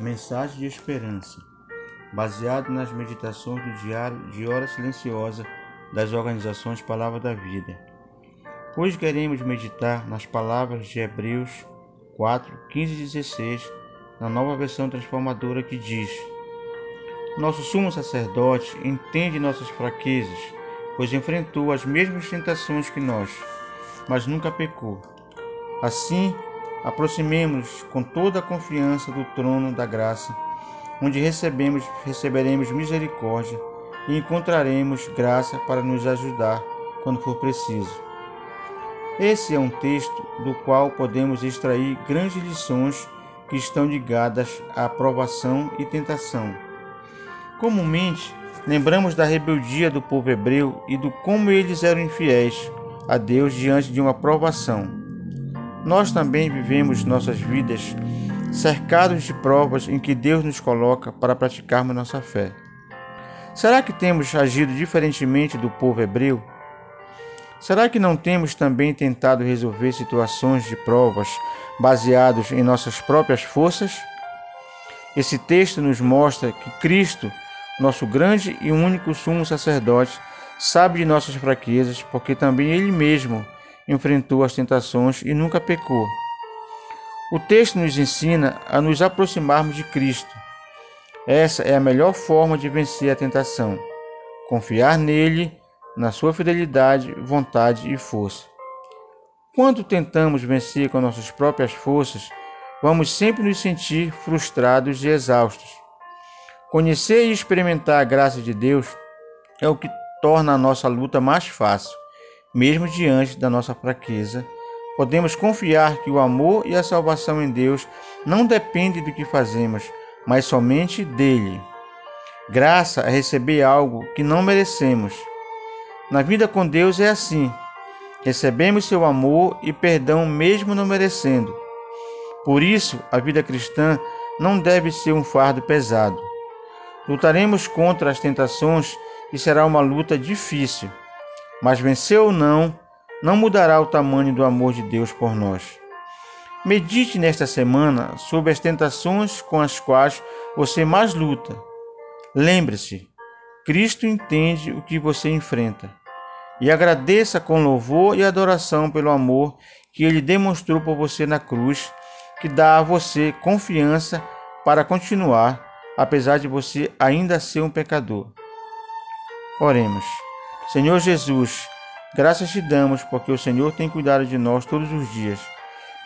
Mensagem de esperança, baseado nas meditações do diário de hora silenciosa das organizações Palavra da Vida. Hoje queremos meditar nas palavras de Hebreus 4, 15 e 16, na nova versão transformadora que diz: Nosso sumo sacerdote entende nossas fraquezas, pois enfrentou as mesmas tentações que nós, mas nunca pecou. Assim, aproximemos-nos com toda a confiança do trono da graça, onde recebemos, receberemos misericórdia e encontraremos graça para nos ajudar quando for preciso. Esse é um texto do qual podemos extrair grandes lições que estão ligadas à provação e tentação. Comumente, lembramos da rebeldia do povo hebreu e do como eles eram infiéis a Deus diante de uma provação. Nós também vivemos nossas vidas cercados de provas em que Deus nos coloca para praticarmos nossa fé. Será que temos agido diferentemente do povo hebreu? Será que não temos também tentado resolver situações de provas baseados em nossas próprias forças? Esse texto nos mostra que Cristo, nosso grande e único sumo sacerdote, sabe de nossas fraquezas, porque também Ele mesmo enfrentou as tentações e nunca pecou. O texto nos ensina a nos aproximarmos de Cristo. Essa é a melhor forma de vencer a tentação. Confiar nele, na sua fidelidade, vontade e força. Quando tentamos vencer com nossas próprias forças, vamos sempre nos sentir frustrados e exaustos. Conhecer e experimentar a graça de Deus é o que torna a nossa luta mais fácil mesmo diante da nossa fraqueza, podemos confiar que o amor e a salvação em Deus não dependem do que fazemos, mas somente dele. Graça é receber algo que não merecemos. Na vida com Deus é assim. Recebemos seu amor e perdão mesmo não merecendo. Por isso, a vida cristã não deve ser um fardo pesado. Lutaremos contra as tentações e será uma luta difícil mas vencer ou não, não mudará o tamanho do amor de Deus por nós. Medite nesta semana sobre as tentações com as quais você mais luta. Lembre-se, Cristo entende o que você enfrenta. E agradeça com louvor e adoração pelo amor que ele demonstrou por você na cruz, que dá a você confiança para continuar, apesar de você ainda ser um pecador. Oremos. Senhor Jesus, graças te damos porque o Senhor tem cuidado de nós todos os dias.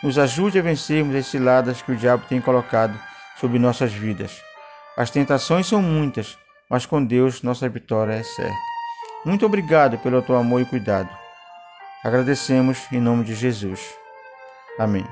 Nos ajude a vencermos as ciladas que o diabo tem colocado sobre nossas vidas. As tentações são muitas, mas com Deus nossa vitória é certa. Muito obrigado pelo teu amor e cuidado. Agradecemos em nome de Jesus. Amém.